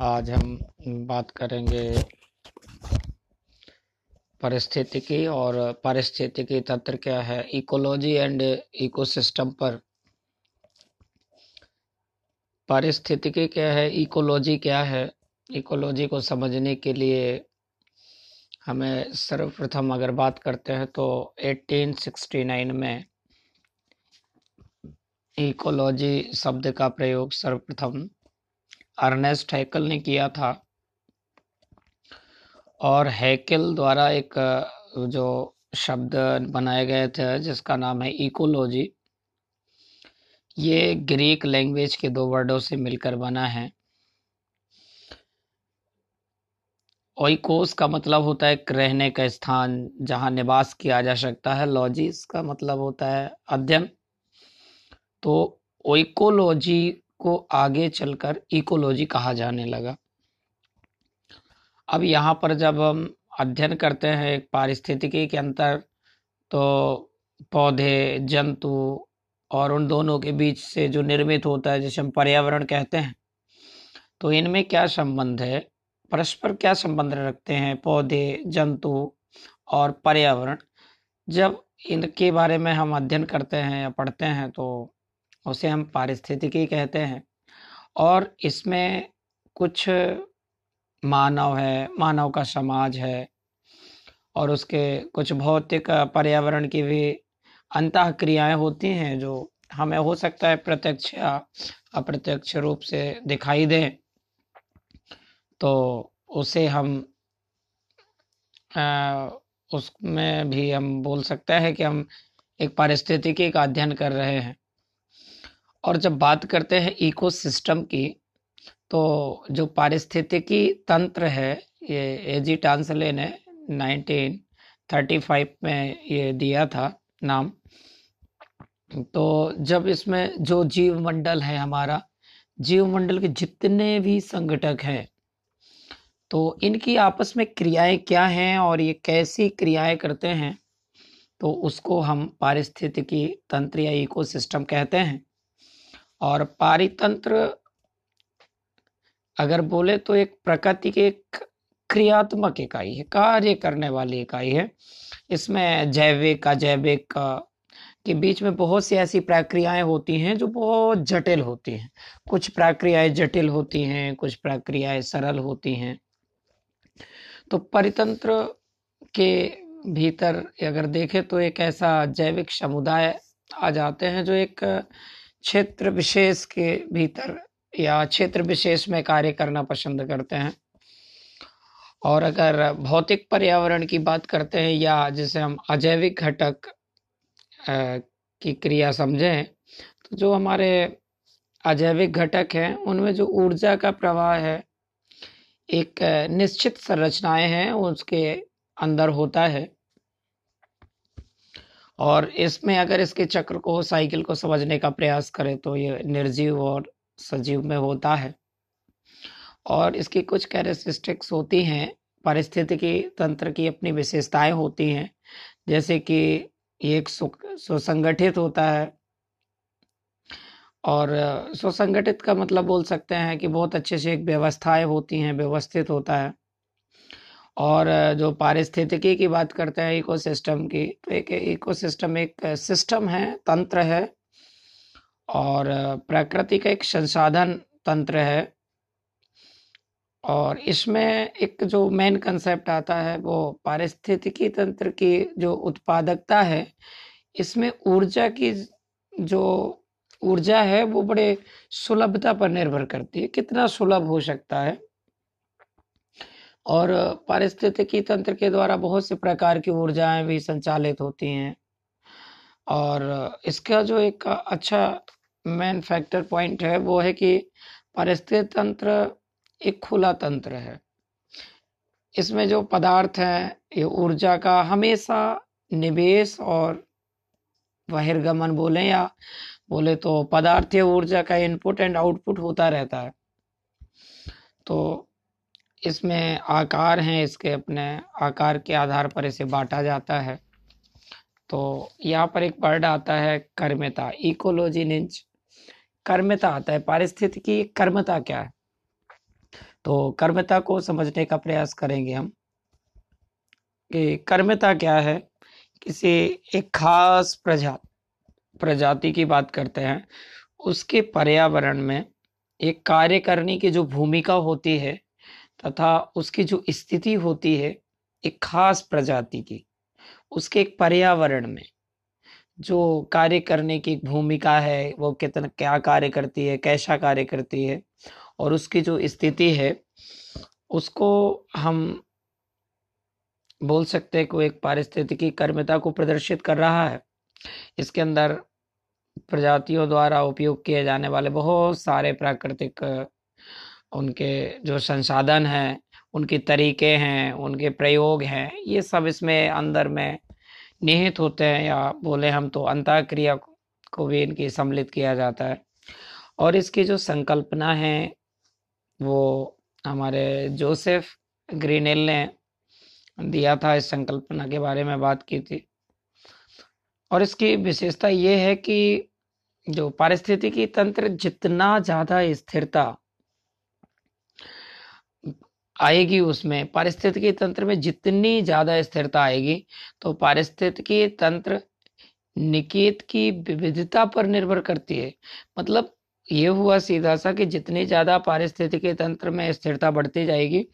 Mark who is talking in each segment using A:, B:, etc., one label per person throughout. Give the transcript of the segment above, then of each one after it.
A: आज हम बात करेंगे परिस्थितिकी और पारिस्थितिकी तंत्र क्या है? इकोलॉजी एंड इकोसिस्टम पर। पारिस्थितिकी क्या है? इकोलॉजी क्या है? इकोलॉजी को समझने के लिए हमें सर्वप्रथम अगर बात करते हैं तो 1869 में इकोलॉजी शब्द का प्रयोग सर्वप्रथम अर्नेस्ट हैकल ने किया था। और हैकल द्वारा एक जो शब्द बनाए गए थे, जिसका नाम है इकोलॉजी, ये ग्रीक लैंग्वेज के दो वर्डों से मिलकर बना है। ओइकोस का मतलब होता है रहने का स्थान, जहाँ निवास किया जा सकता है। लॉजी का मतलब होता है अध्ययन। तो ओइकोलॉजी को आगे चलकर इकोलॉजी कहा जाने लगा। अब यहाँ पर जब हम अध्ययन करते हैं पारिस्थितिकी के अंतर तो पौधे, जंतु और उन दोनों के बीच से जो निर्मित होता है, जिसे हम पर्यावरण कहते हैं तो इनमें क्या संबंध है? परस्पर क्या संबंध रखते हैं पौधे, जंतु और पर्यावरण? जब इनके बारे में हम अध्ययन करते हैं या पढ़ते हैं तो उसे हम पारिस्थितिकी कहते हैं। और इसमें कुछ मानव है, मानव का समाज है और उसके कुछ भौतिक पर्यावरण की भी अंत क्रियाएँ होती हैं जो हमें हो सकता है प्रत्यक्ष या अप्रत्यक्ष रूप से दिखाई दें। तो उसे हम उसमें भी हम बोल सकते हैं कि हम एक पारिस्थितिकी का अध्ययन कर रहे हैं। और जब बात करते हैं इकोसिस्टम की तो जो पारिस्थितिकी तंत्र है, ये एजी टांसले ने 1935 में ये दिया था नाम। तो जब इसमें जो जीव मंडल है हमारा जीव मंडल के जितने भी संगठक हैं तो इनकी आपस में क्रियाएँ क्या हैं और ये कैसी क्रियाएँ करते हैं तो उसको हम पारिस्थितिकी तंत्र या इकोसिस्टम कहते हैं। और पारितंत्र अगर बोले तो एक प्रकृति की एक क्रियात्मक इकाई है, कार्य करने वाली इकाई है। इसमें जैविक, अजैविक के बीच में बहुत सी ऐसी प्रक्रियाएँ होती हैं जो बहुत जटिल होती हैं। कुछ प्रक्रियाएँ जटिल होती हैं, कुछ प्रक्रियाएँ सरल होती हैं। तो परितंत्र के भीतर अगर देखें तो एक ऐसा जैविक समुदाय आ जाते हैं जो एक क्षेत्र विशेष के भीतर या क्षेत्र विशेष में कार्य करना पसंद करते हैं। और अगर भौतिक पर्यावरण की बात करते हैं या जिसे हम अजैविक घटक की क्रिया समझें तो जो हमारे अजैविक घटक हैं, उनमें जो ऊर्जा का प्रवाह है, एक निश्चित संरचनाएँ हैं, उसके अंदर होता है। और इसमें अगर इसके चक्र को, साइकिल को समझने का प्रयास करें तो ये निर्जीव और सजीव में होता है। और इसकी कुछ कैरेक्टरिस्टिक्स होती हैं, पारिस्थितिकी तंत्र की अपनी विशेषताएँ होती हैं। जैसे कि ये एक सुसंगठित होता है। और सुसंगठित का मतलब बोल सकते हैं कि बहुत अच्छे से एक व्यवस्थाएँ होती हैं, व्यवस्थित होता है। और जो पारिस्थितिकी की बात करते हैं, इकोसिस्टम की तो एक इकोसिस्टम, एक सिस्टम है, तंत्र है, और प्रकृति का एक संसाधन तंत्र है, और इसमें एक जो मेन कंसेप्ट आता है, वो पारिस्थितिकी तंत्र की जो उत्पादकता है, इसमें ऊर्जा की जो ऊर्जा है, वो बड़े सुलभता पर निर्भर करती है। कितना सुलभ हो सकता है? और पारिस्थितिकी तंत्र के द्वारा बहुत से प्रकार की ऊर्जाएँ भी संचालित होती हैं। और इसका जो एक अच्छा मेन फैक्टर पॉइंट है, वो है कि पारिस्थितिक तंत्र एक खुला तंत्र है। इसमें जो पदार्थ हैं, ये ऊर्जा का हमेशा निवेश और बहिर्गमन बोले या बोले तो पदार्थ ऊर्जा का इनपुट एंड आउटपुट होता रहता है। तो इसमें आकार हैं, इसके अपने आकार के आधार पर इसे बांटा जाता है। तो यहाँ पर एक वर्ड आता है कर्मता, इकोलॉजी निंच कर्मता आता है, पारिस्थितिकी कर्मता क्या है? तो कर्मता को समझने का प्रयास करेंगे हम कि कर्मता क्या है? किसी एक खास प्रजा, प्रजाति की बात करते हैं। उसके पर्यावरण में एक कार्य करने की जो भूमिका होती है तथा उसकी जो स्थिति होती है एक खास प्रजाति की, उसके एक पर्यावरण में, जो कार्य करने की भूमिका है, वो कितना, क्या कार्य करती है, कैसा कार्य करती है, और उसकी जो स्थिति है, उसको हम बोल सकते हैं कि एक पारिस्थितिकी कर्मता को प्रदर्शित कर रहा है। इसके अंदर प्रजातियों द्वारा उपयोग किए जाने वाले बहुत सारे प्राकृतिक उनके जो संसाधन हैं, उनके तरीके हैं, उनके प्रयोग हैं, ये सब इसमें अंदर में निहित होते हैं या बोले हम तो अंतः क्रिया को भी इनकी सम्मिलित किया जाता है। और इसकी जो संकल्पना है, वो हमारे जोसेफ ग्रीनेल ने दिया था इस संकल्पना के बारे में बात की थी। और इसकी विशेषता ये है कि जो पारिस्थितिकी तंत्र जितना ज़्यादा स्थिरता आएगी उसमें। पारिस्थितिकी तंत्र में जितनी ज़्यादा स्थिरता आएगी तो पारिस्थितिकी तंत्र निकेत की विविधता पर निर्भर करती है। मतलब ये हुआ सीधा सा कि जितनी ज़्यादा पारिस्थितिकी तंत्र में स्थिरता बढ़ती जाएगी,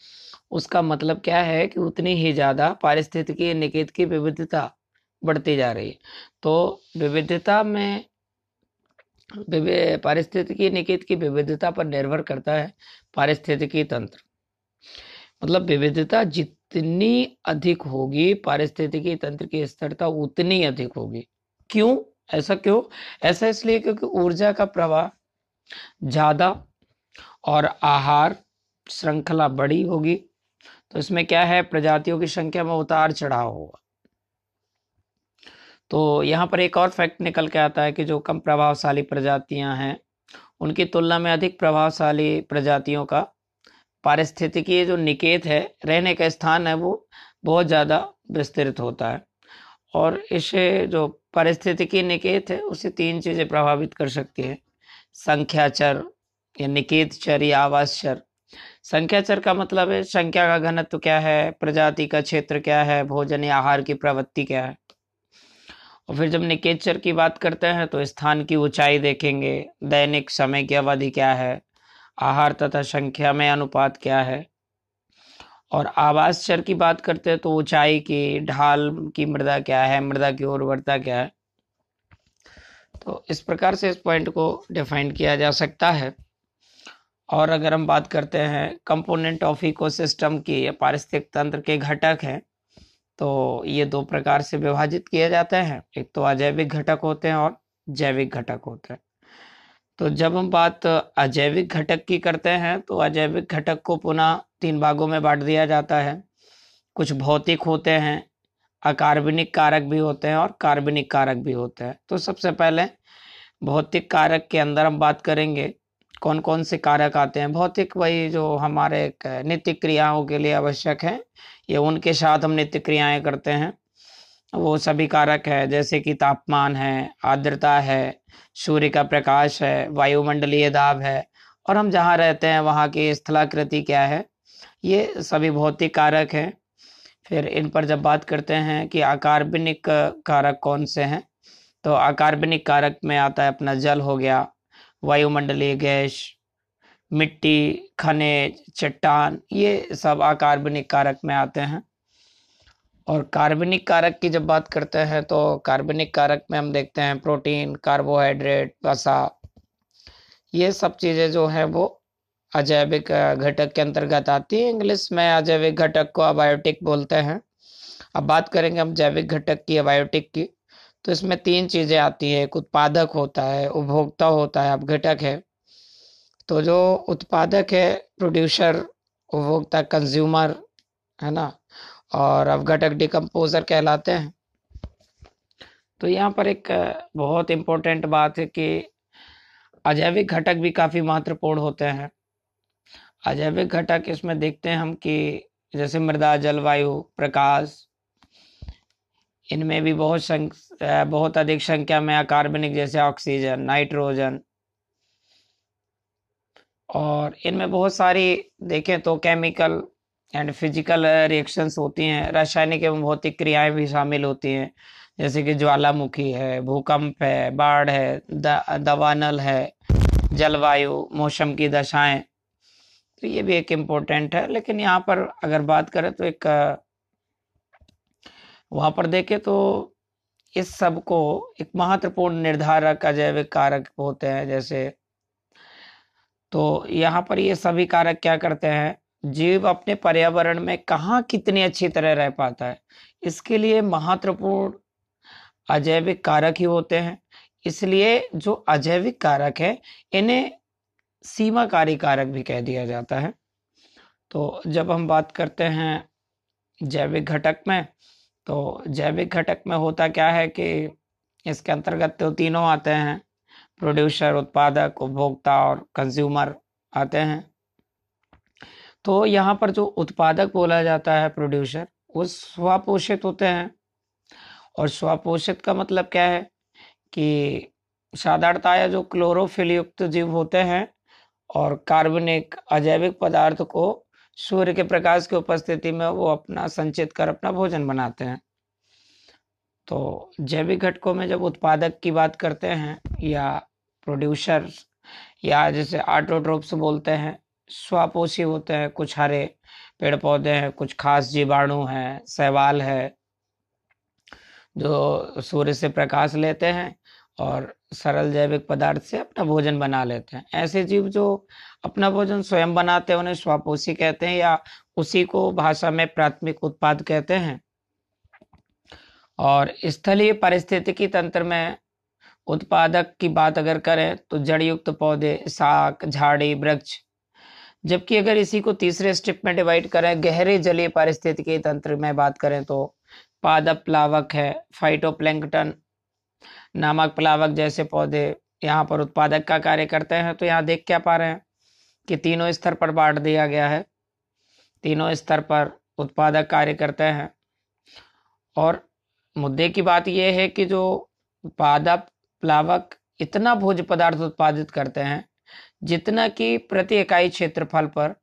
A: उसका मतलब क्या है कि उतनी ही ज़्यादा पारिस्थितिकी निकेत की विविधता बढ़ती जा रही है। तो विविधता में पारिस्थितिकी निकेत की विविधता पर निर्भर करता है पारिस्थितिकी तंत्र। मतलब विविधता जितनी अधिक होगी, पारिस्थितिकी तंत्र की स्थिरता उतनी अधिक होगी। क्यों? ऐसा क्यों? ऐसा इसलिए क्योंकि ऊर्जा का प्रवाह ज़्यादा और आहार श्रृंखला बड़ी होगी तो इसमें क्या है? प्रजातियों की संख्या में उतार चढ़ाव होगा। तो यहाँ पर एक और फैक्ट निकल के आता है कि जो कम प्रभावशाली प्रजातियाँ हैं, उनकी तुलना में अधिक प्रभावशाली प्रजातियों का पारिस्थितिकी जो निकेत है, रहने का स्थान है, वो बहुत ज़्यादा विस्तृत होता है। और इसे जो पारिस्थितिकी निकेत है, उसे तीन चीज़ें प्रभावित कर सकती है। संख्याचर या निकेत चर या आवास चर संख्या चर का मतलब है, संख्या का घनत्व क्या है, प्रजाति का क्षेत्र क्या है, भोजन या आहार की प्रवृत्ति क्या है। और फिर जब निकेचर की बात करते हैं तो स्थान की ऊंचाई देखेंगे, दैनिक समय की अवधि क्या है आहार तथा संख्या में अनुपात क्या है? और आवास चर की बात करते हैं तो ऊंचाई की, ढाल की मृदा क्या है? मृदा की उर्वरता क्या है? तो इस प्रकार से इस पॉइंट को डिफाइन किया जा सकता है। और अगर हम बात करते हैं कंपोनेंट ऑफ़ इकोसिस्टम की, या पारिस्थितिक तंत्र के घटक हैं तो ये दो प्रकार से विभाजित किए जाते हैं। एक तो अजैविक घटक होते हैं और जैविक घटक होते हैं। तो जब हम बात अजैविक घटक की करते हैं तो अजैविक घटक को पुनः तीन भागों में बांट दिया जाता है। कुछ भौतिक होते हैं, अकार्बनिक कारक भी होते हैं और कार्बनिक कारक भी होते हैं। तो सबसे पहले भौतिक कारक के अंदर हम बात करेंगे कौन कौन से कारक आते हैं। भौतिक वही जो हमारे नित्य क्रियाओं के लिए आवश्यक है, ये उनके साथ हम नित्य क्रियाएँ करते हैं। वो सभी कारक है, जैसे कि तापमान है, आर्द्रता है, सूर्य का प्रकाश है, वायुमंडलीय दाब है। और हम जहाँ रहते हैं, वहाँ की स्थलाकृति क्या है? ये सभी भौतिक कारक हैं। फिर इन पर जब बात करते हैं कि अकार्बनिक कारक कौन से हैं तो अकार्बनिक कारक में आता है अपना जल हो गया, वायुमंडलीय गैस, मिट्टी, खनिज, चट्टान, ये सब अकार्बनिक कारक में आते हैं। और कार्बनिक कारक की जब बात करते हैं तो कार्बनिक कारक में हम देखते हैं प्रोटीन, कार्बोहाइड्रेट, वसा। ये सब चीज़ें जो है, वो अजैविक घटक के अंतर्गत आती है। इंग्लिश में अजैविक घटक को अबायोटिक बोलते हैं। अब बात करेंगे हम जैविक घटक की, अबायोटिक की। तो इसमें तीन चीज़ें आती है। एक उत्पादक होता है, उपभोक्ता होता है अब घटक है। तो जो उत्पादक है, प्रोड्यूसर, उपभोक्ता, कंज्यूमर, है ना? और अवघटक डिकम्पोजर कहलाते हैं। तो यहाँ पर एक बहुत इम्पोर्टेंट बात है कि अजैविक घटक भी काफ़ी महत्वपूर्ण होते हैं। अजैविक घटक इसमें देखते हैं हम कि जैसे मृदा, जलवायु, प्रकाश, इनमें भी बहुत संख बहुत अधिक संख्या में अकार्बनिक जैसे ऑक्सीजन नाइट्रोजन और इनमें बहुत सारी, देखें तो केमिकल एंड फ़िज़िकल रिएक्शंस होती हैं। रासायनिक एवं भौतिक क्रियाएँ भी शामिल होती हैं। जैसे कि ज्वालामुखी है, भूकंप है, बाढ़ है दवानल है, जलवायु, मौसम की दशाएँ। तो ये भी एक इम्पोर्टेंट है। लेकिन यहाँ पर अगर बात करें तो एक वहाँ पर देखें तो इस सबको एक महत्वपूर्ण निर्धारक, अजैविक कारक होते हैं। जैसे तो यहाँ पर ये सभी कारक क्या करते हैं? जीव अपने पर्यावरण में कहाँ कितनी अच्छी तरह रह पाता है? इसके लिए महत्वपूर्ण अजैविक कारक ही होते हैं। इसलिए जो अजैविक कारक है, इन्हें सीमाकारी कारक भी कह दिया जाता है। तो जब हम बात करते हैं जैविक घटक में तो जैविक घटक में होता क्या है कि इसके अंतर्गत तो तीनों आते हैं। प्रोड्यूसर, उत्पादक, उपभोक्ता और कंज्यूमर आते हैं। तो यहाँ पर जो उत्पादक बोला जाता है प्रोड्यूसर वो स्वपोषित होते हैं। और स्वपोषित का मतलब क्या है कि साधारणतः जो क्लोरोफिल युक्त जीव होते हैं और कार्बनिक अजैविक पदार्थ को सूर्य के प्रकाश की उपस्थिति में वो अपना संचित कर अपना भोजन बनाते हैं। तो जैविक घटकों में जब उत्पादक की बात करते हैं या प्रोड्यूसर या जैसे आटोट्रोप्स बोलते हैं स्वापोषी होते हैं, कुछ हरे पेड़ पौधे हैं, कुछ खास जीवाणु हैं सैवाल है, जो सूर्य से प्रकाश लेते हैं और सरल जैविक पदार्थ से अपना भोजन बना लेते हैं। ऐसे जीव जो अपना भोजन स्वयं बनाते हैं, उन्हें स्वापोषी कहते हैं या उसी को भाषा में प्राथमिक उत्पाद कहते हैं। और स्थलीय पारिस्थितिकी तंत्र में उत्पादक की बात अगर करें तो जड़ युक्त पौधे, साग, झाड़ी, वृक्ष जबकि अगर इसी को तीसरे स्टेप में डिवाइड करें, गहरे जलीय पारिस्थितिकी तंत्र में बात करें तो पादप प्लावक है फाइटोप्लैंकटन नामक प्लावक जैसे पौधे यहाँ पर उत्पादक का कार्य करते हैं। तो यहाँ देख क्या पा रहे हैं कि तीनों स्तर पर बांट दिया गया है। तीनों स्तर पर उत्पादक कार्य करते हैं। और मुद्दे की बात यह है कि जो पादप प्लावक इतना भोज पदार्थ उत्पादित करते हैं जितना कि प्रति इकाई क्षेत्रफल पर,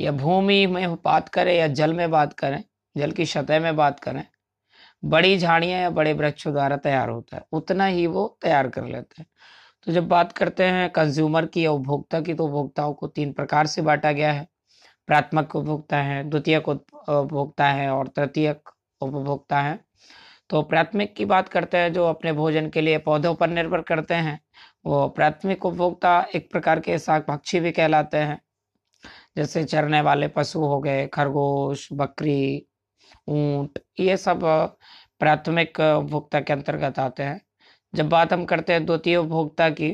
A: या भूमि में बात करें, या जल में बात करें, जल की सतह में बात करें, बड़ी झाड़ियाँ या बड़े वृक्षों द्वारा तैयार होता है, उतना ही वो तैयार कर लेते हैं। तो जब बात करते हैं कंज्यूमर की या उपभोक्ता की तो उपभोक्ताओं को तीन प्रकार से बांटा गया है। प्राथमिक उपभोक्ता है द्वितीयक उपभोक्ता है, और तृतीयक उपभोक्ता है। तो प्राथमिक की बात करते हैं, जो अपने भोजन के लिए पौधों पर निर्भर करते हैं। वो प्राथमिक उपभोक्ता एक प्रकार के शाक पक्षी भी कहलाते हैं। जैसे चरने वाले पशु हो गए, खरगोश, बकरी, ऊँट, ये सब प्राथमिक उपभोक्ता के अंतर्गत आते हैं। जब बात हम करते हैं द्वितीय उपभोक्ता की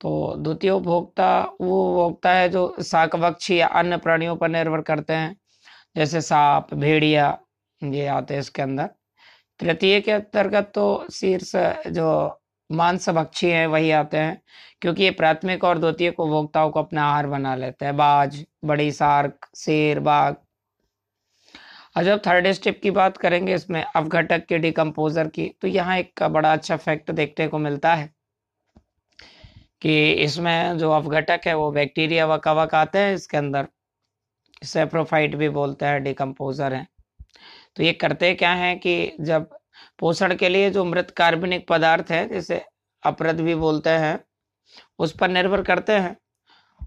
A: तो द्वितीय उपभोक्ता वो उपभोक्ता है जो शाकभक्षी या अन्य प्राणियों पर निर्भर करते हैं। जैसे सांप, भेड़िया, ये आते हैं इसके अंदर। तृतीय के अंतर्गत तो शीर्ष जो मांस भक्षी हैं, वही आते हैं। क्योंकि ये प्राथमिक और द्वितीय उपभोक्ताओं को अपना आहार बना लेते हैं। बाज, बड़ी सार्क, शेर, बाघ। और जब थर्ड स्टेप की बात करेंगे इसमें, अवघटक के डिकम्पोजर की। तो यहाँ एक बड़ा अच्छा फैक्ट देखने को मिलता है कि इसमें जो अवघटक है, वो बैक्टीरिया व कवक आते हैं इसके अंदर। सेप्रोफाइट भी बोलते हैं डिकम्पोजर है। तो ये करते क्या है कि जब पोषण के लिए जो मृत कार्बनिक पदार्थ है, जैसे अपरद भी बोलते हैं, उस पर निर्भर करते हैं।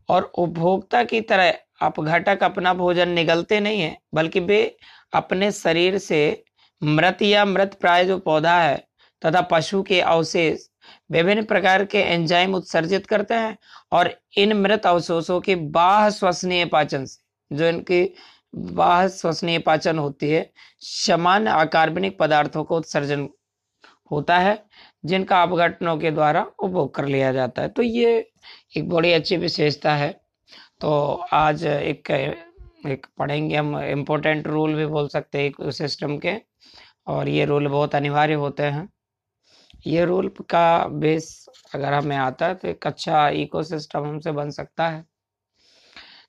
A: और उपभोक्ता की तरह अपघटक अपना भोजन निगलते नहीं है, बल्कि वे अपने शरीर से मृत या मृत प्राय जो पौधा है तथा पशु के अवशेष विभिन्न प्रकार के एंजाइम उत्सर्जित करते हैं और इन मृत अवशेषों के बाह श्वसनीय पाचन से, जो इनकी बाह श्वसनीय पाचन होती है। समान अकार्बनिक पदार्थों का उत्सर्जन होता है, जिनका अपघटनों के द्वारा उपभोग कर लिया जाता है। तो ये एक बड़ी अच्छी विशेषता है। तो आज एक एक पढ़ेंगे हम इम्पोर्टेंट रूल भी बोल सकते हैं एक सिस्टम के, और ये रूल बहुत अनिवार्य होते हैं। ये रूल का बेस अगर हमें आता है तो एक अच्छा इकोसिस्टम हमसे बन सकता है।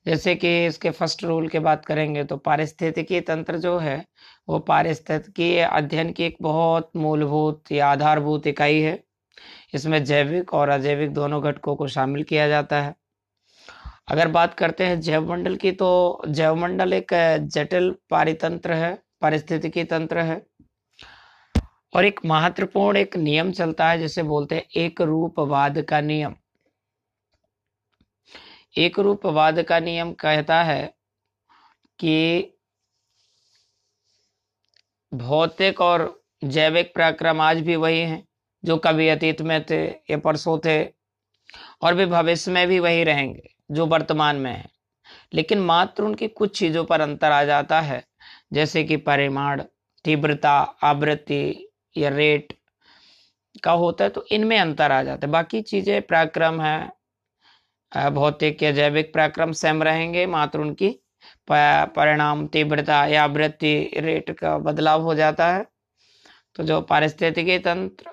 A: जैसे कि इसके फ़र्स्ट रूल की बात करेंगे तो पारिस्थितिकी तंत्र जो है, वो पारिस्थितिकी अध्ययन की एक बहुत मूलभूत या आधारभूत इकाई है। इसमें जैविक और अजैविक दोनों घटकों को शामिल किया जाता है। अगर बात करते हैं जैव मंडल की तो जैव मंडल एक जटिल पारितंत्र है, पारिस्थितिकी तंत्र है। और एक महत्वपूर्ण एक नियम चलता है, जिसे बोलते हैं एक रूपवाद का नियम। एक रूपवाद का नियम कहता है कि भौतिक और जैविक प्रक्रम आज भी वही हैं, जो कभी अतीत में थे, या परसों थे, और भी भविष्य में भी वही रहेंगे, जो वर्तमान में है। लेकिन मात्र उनकी कुछ चीज़ों पर अंतर आ जाता है, जैसे कि परिमाण, तीव्रता, आवृत्ति या रेट का होता है तो इनमें अंतर आ जाता है। बाकी चीज़ें पराक्रम है भौतिक या जैविक पराक्रम सेम रहेंगे, मात्र उनकी परिणाम, तीव्रता या आवृत्ति रेट का बदलाव हो जाता है। तो जो पारिस्थितिकी तंत्र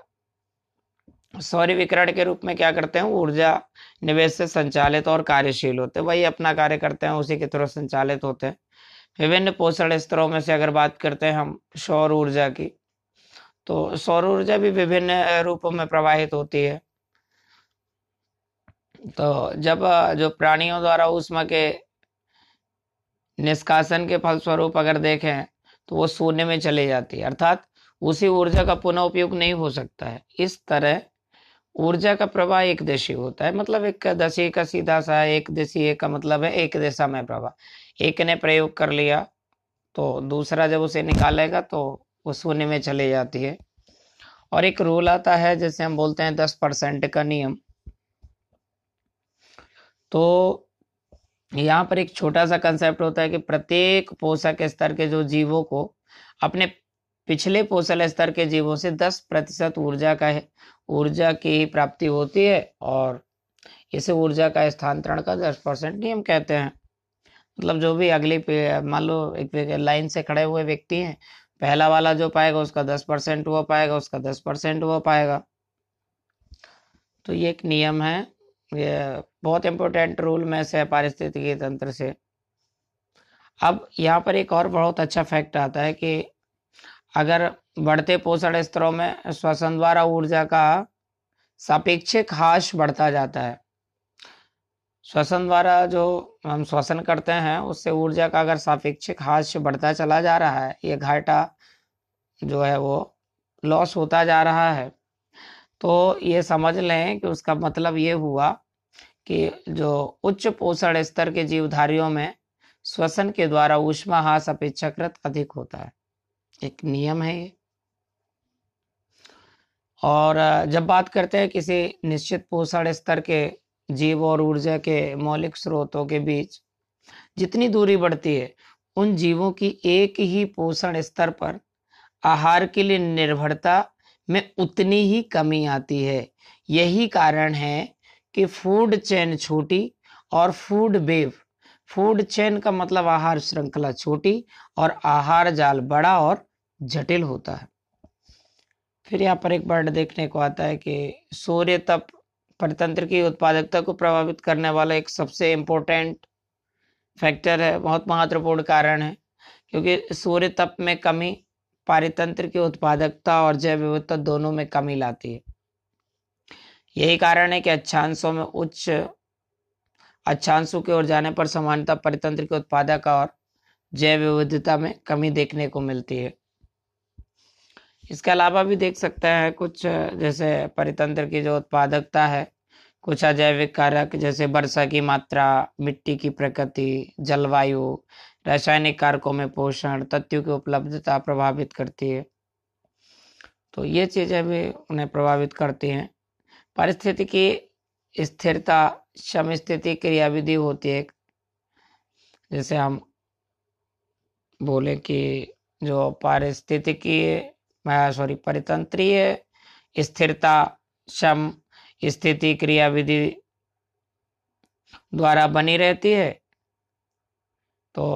A: सौर्य विकरण के रूप में क्या करते हैं? ऊर्जा निवेश से संचालित और कार्यशील होते हैं। वही अपना कार्य करते हैं, उसी के थ्रू संचालित होते हैं। विभिन्न पोषण स्तरों में से अगर बात करते हैं हम सौर ऊर्जा की तो सौर ऊर्जा भी विभिन्न रूपों में प्रवाहित होती है। तो जब जो प्राणियों द्वारा उष्मा के निष्कासन के फलस्वरूप अगर देखें तो वो शून्य में चली जाती है। अर्थात उसी ऊर्जा का पुनः उपयोग नहीं हो सकता है। इस तरह ऊर्जा का प्रवाह एक दिशी होता है। मतलब एक दशी का सीधा सा, एक दिशी का मतलब है एक दिशा में प्रवाह। एक ने प्रयोग कर लिया तो दूसरा जब उसे निकालेगा तो वो शून्य में चली जाती है। और एक रूल आता है, जैसे हम बोलते हैं दस परसेंट का नियम। तो यहाँ पर एक छोटा सा कंसेप्ट होता है कि प्रत्येक पोषक स्तर के जो जीवों को, अपने पिछले पोषण स्तर के जीवों से 10 प्रतिशत ऊर्जा का ऊर्जा की प्राप्ति होती है और इसे ऊर्जा का स्थानांतरण का 10 परसेंट नियम कहते हैं। मतलब जो भी अगली मान लो एक लाइन से खड़े हुए व्यक्ति हैं, पहला वाला जो पाएगा उसका दस परसेंट वो पाएगा, उसका दस परसेंट वो पाएगा। तो ये एक नियम है, ये बहुत इंपॉर्टेंट रोल में से पारिस्थितिकी तंत्र से। अब यहाँ पर एक और बहुत अच्छा फैक्ट आता है कि अगर बढ़ते पोषण स्तरों में श्वसन द्वारा ऊर्जा का सापेक्षिक हाश बढ़ता जाता है, श्वसन द्वारा जो हम श्वसन करते हैं, उससे ऊर्जा का अगर सापेक्षिक हाश बढ़ता चला जा रहा है, ये घाटा जो है वो लॉस होता जा रहा है तो ये समझ लें कि उसका मतलब ये हुआ कि जो उच्च पोषण स्तर के जीवधारियों में श्वसन के द्वारा ऊष्मा हास अपेक्षाकृत अधिक होता है। एक नियम है ये। और जब बात करते हैं किसी निश्चित पोषण स्तर के जीव और ऊर्जा के मौलिक स्रोतों के बीच जितनी दूरी बढ़ती है, उन जीवों की एक ही पोषण स्तर पर आहार के लिए निर्भरता में उतनी ही कमी आती है। यही कारण है कि फ़ूड चेन छोटी और फ़ूड वेव फ़ूड चेन का मतलब आहार श्रृंखला छोटी और आहार जाल बड़ा और जटिल होता है। फिर यहाँ पर एक वर्ड देखने को आता है कि सूर्य तप परितंत्र की उत्पादकता को प्रभावित करने वाला एक सबसे इम्पोर्टेंट फैक्टर है, बहुत महत्वपूर्ण कारण है, क्योंकि सूर्य तप में कमी पारितंत्र की उत्पादकता और जैव विविधता दोनों में कमी लाती है। यही कारण है कि अच्छांशों में उच्च अच्छांशों की ओर जाने पर समानता परितंत्र के उत्पादक और जैव विविधता में कमी देखने को मिलती है। इसके अलावा भी देख सकते हैं कुछ, जैसे परितंत्र की जो उत्पादकता है, कुछ अजैविक कारक जैसे वर्षा की मात्रा, मिट्टी की प्रकृति, जलवायु, रासायनिक कारकों में पोषण तथ्यों की उपलब्धता प्रभावित करती है। तो ये चीज़ें भी उन्हें प्रभावित करती हैं। परिस्थिति की स्थिरता, समस्थिति, क्रियाविधि होती है। जैसे हम बोले कि जो पारिस्थितिकी सॉरी, परितंत्रीय स्थिरता, सम स्थिति क्रिया विधि द्वारा बनी रहती है तो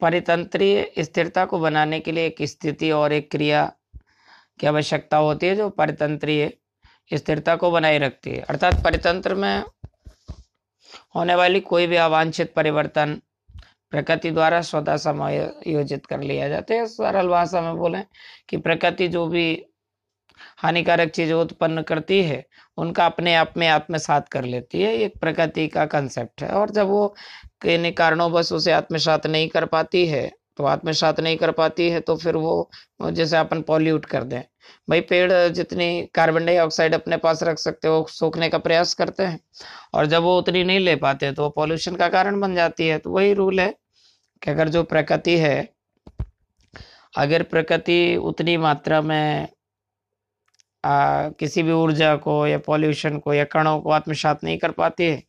A: परितंत्रीय स्थिरता को बनाने के लिए एक स्थिति और एक क्रिया की आवश्यकता होती है जो परितंत्रीय स्थिरता को बनाए रखती है। अर्थात परितंत्र में होने वाली कोई भी अवांछित परिवर्तन प्रकृति द्वारा स्वतः समायोजित कर लिया जाता है। सरल भाषा में बोले कि प्रकृति जो भी हानिकारक चीज़ें उत्पन्न करती है, उनका अपने आप में आत्मसात कर लेती है। एक प्रकृति का कंसेप्ट है और जब वो किन्हीं कारणों बस उसे आत्मसात नहीं कर पाती है तो आत्मसात नहीं कर पाती है तो फिर वो जैसे अपन पॉल्यूट कर दें। भाई पेड़ जितनी कार्बन डाइऑक्साइड अपने पास रख सकते हो सोखने का प्रयास करते हैं और जब वो उतनी नहीं ले पाते तो वो पॉल्यूशन का कारण बन जाती है तो वही रूल है कि अगर जो प्रकृति है अगर प्रकृति उतनी मात्रा में आ, किसी भी ऊर्जा को या पॉल्यूशन को या कणों को आत्मसात नहीं कर पाती है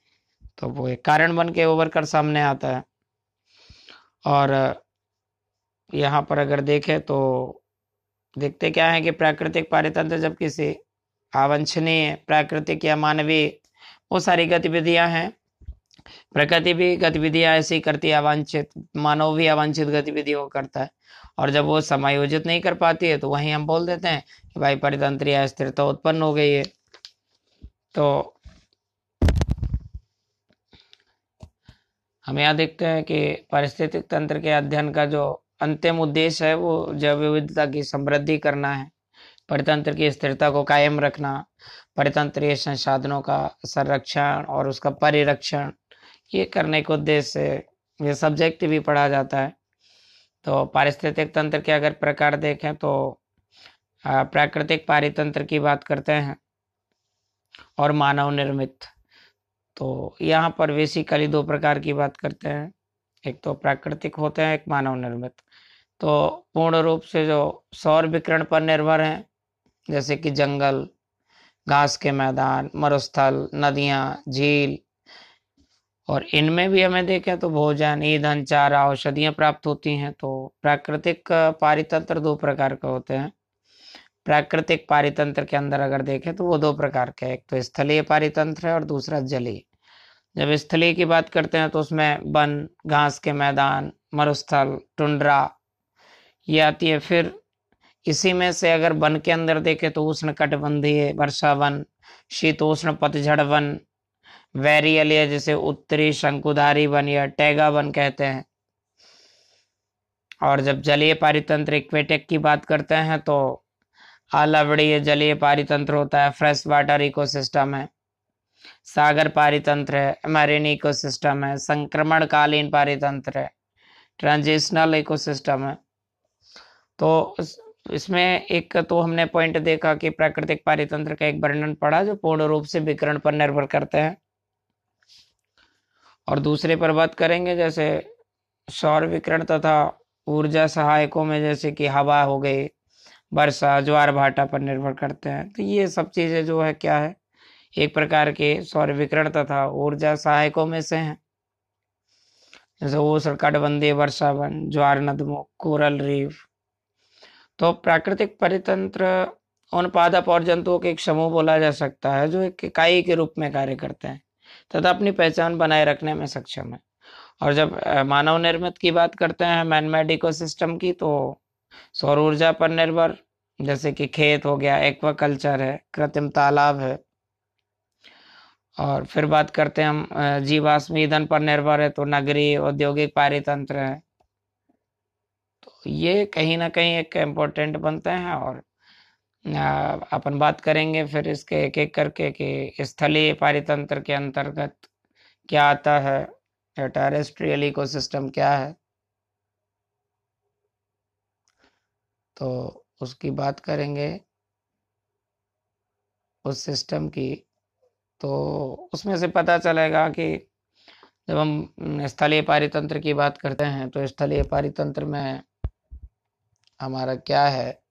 A: तो वो एक कारण बन के उभर कर सामने आता है। और यहाँ पर अगर देखें तो देखते क्या है कि प्राकृतिक पारितंत्र जब किसी अवांछनीय, प्राकृतिक या मानवीय वो सारी गतिविधियाँ हैं। प्रकृति भी गतिविधियाँ ऐसी करती है, अवांछित, मानव भी अवांछित गतिविधियों को करता है। और जब वो समायोजित नहीं कर पाती है तो वहीं हम बोल देते हैं कि भाई परितंत्रीय अस्थिरता उत्पन्न हो गई है। तो हम यहाँ देखते हैं कि पारिस्थितिक तंत्र के अध्ययन का जो अंतिम उद्देश्य है वो जैव विविधता की समृद्धि करना है। परितंत्र की स्थिरता को कायम रखना परितंत्रीय संसाधनों का संरक्षण और उसका परिरक्षण, ये करने के उद्देश्य से ये सब्जेक्ट भी पढ़ा जाता है। तो पारिस्थितिक तंत्र के अगर प्रकार देखें तो प्राकृतिक पारितंत्र की बात करते हैं और मानव निर्मित। तो यहाँ पर बेसिकली दो प्रकार की बात करते हैं। एक तो प्राकृतिक होते हैं, एक मानव निर्मित। तो पूर्ण रूप से जो सौर विकिरण पर निर्भर हैं, जैसे कि जंगल, घास के मैदान, मरुस्थल, नदियाँ, झील, और इनमें भी हमें देखें तो भोजन, ईंधन, चारा, औषधियाँ प्राप्त होती हैं तो प्राकृतिक पारितंत्र दो प्रकार के होते हैं। प्राकृतिक पारितंत्र के अंदर अगर देखें तो वो दो प्रकार के एक तो स्थलीय पारितंत्र है और दूसरा जलीय। जब स्थलीय की बात करते हैं तो उसमें वन, घास के मैदान, मरुस्थल, टुंड्रा ये आती है। फिर इसी में से अगर वन के अंदर देखें तो उष्ण कटबंधीय वर्षा वन, शीतोष्ण पतझड़ वन, वेरियल या जिसे उत्तरी शंकुधारी वन या टैगा वन कहते हैं। और जब जलीय पारितंत्र इक्वेटिक की बात करते हैं तो आलावड़ीय जलीय पारितंत्र होता है, फ्रेश वाटर इकोसिस्टम है, सागर पारितंत्र है, मरीन इकोसिस्टम है, संक्रमणकालीन पारितंत्र है, ट्रांजिशनल इकोसिस्टम है। तो इसमें एक तो हमने पॉइंट देखा कि प्राकृतिक पारितंत्र का एक वर्णन पढ़ा जो पूर्ण रूप से विकरण पर निर्भर करते हैं। और दूसरे पर बात करेंगे, जैसे सौर विकरण तथा ऊर्जा सहायकों में जैसे कि हवा हो गई, वर्षा, ज्वार भाटा पर निर्भर करते हैं। तो ये सब चीज़ें जो है क्या है? एक प्रकार के सौर विकरण तथा ऊर्जा सहायकों में से हैं। जैसे ओसर वर्षा वन ज्वार नदमो कोरल रीफ तो प्राकृतिक परितंत्र उन पादप और जंतुओं के एक समूह बोला जा सकता है, जो एक इकाई के रूप में कार्य करते हैं, तथा अपनी पहचान बनाए रखने में सक्षम है। और जब मानव निर्मित की बात करते हैं मैनमेड इकोसिस्टम की तो सौर ऊर्जा पर निर्भर, जैसे कि खेत हो गया एक्वाकल्चर है, कृत्रिम तालाब है। और फिर बात करते हैं हम जीवाश्म ईंधन पर निर्भर है तो नगरीय औद्योगिक पारितंत्र है। ये कहीं ना कहीं एक इम्पोर्टेंट बनते हैं और अपन बात करेंगे फिर इसके एक एक करके कि स्थलीय पारितंत्र के अंतर्गत क्या आता है टेरेस्ट्रियल इकोसिस्टम क्या है? तो उसकी बात करेंगे। उस सिस्टम की। तो उसमें से पता चलेगा कि जब हम स्थलीय पारितंत्र की बात करते हैं तो स्थलीय पारितंत्र में हमारा क्या है?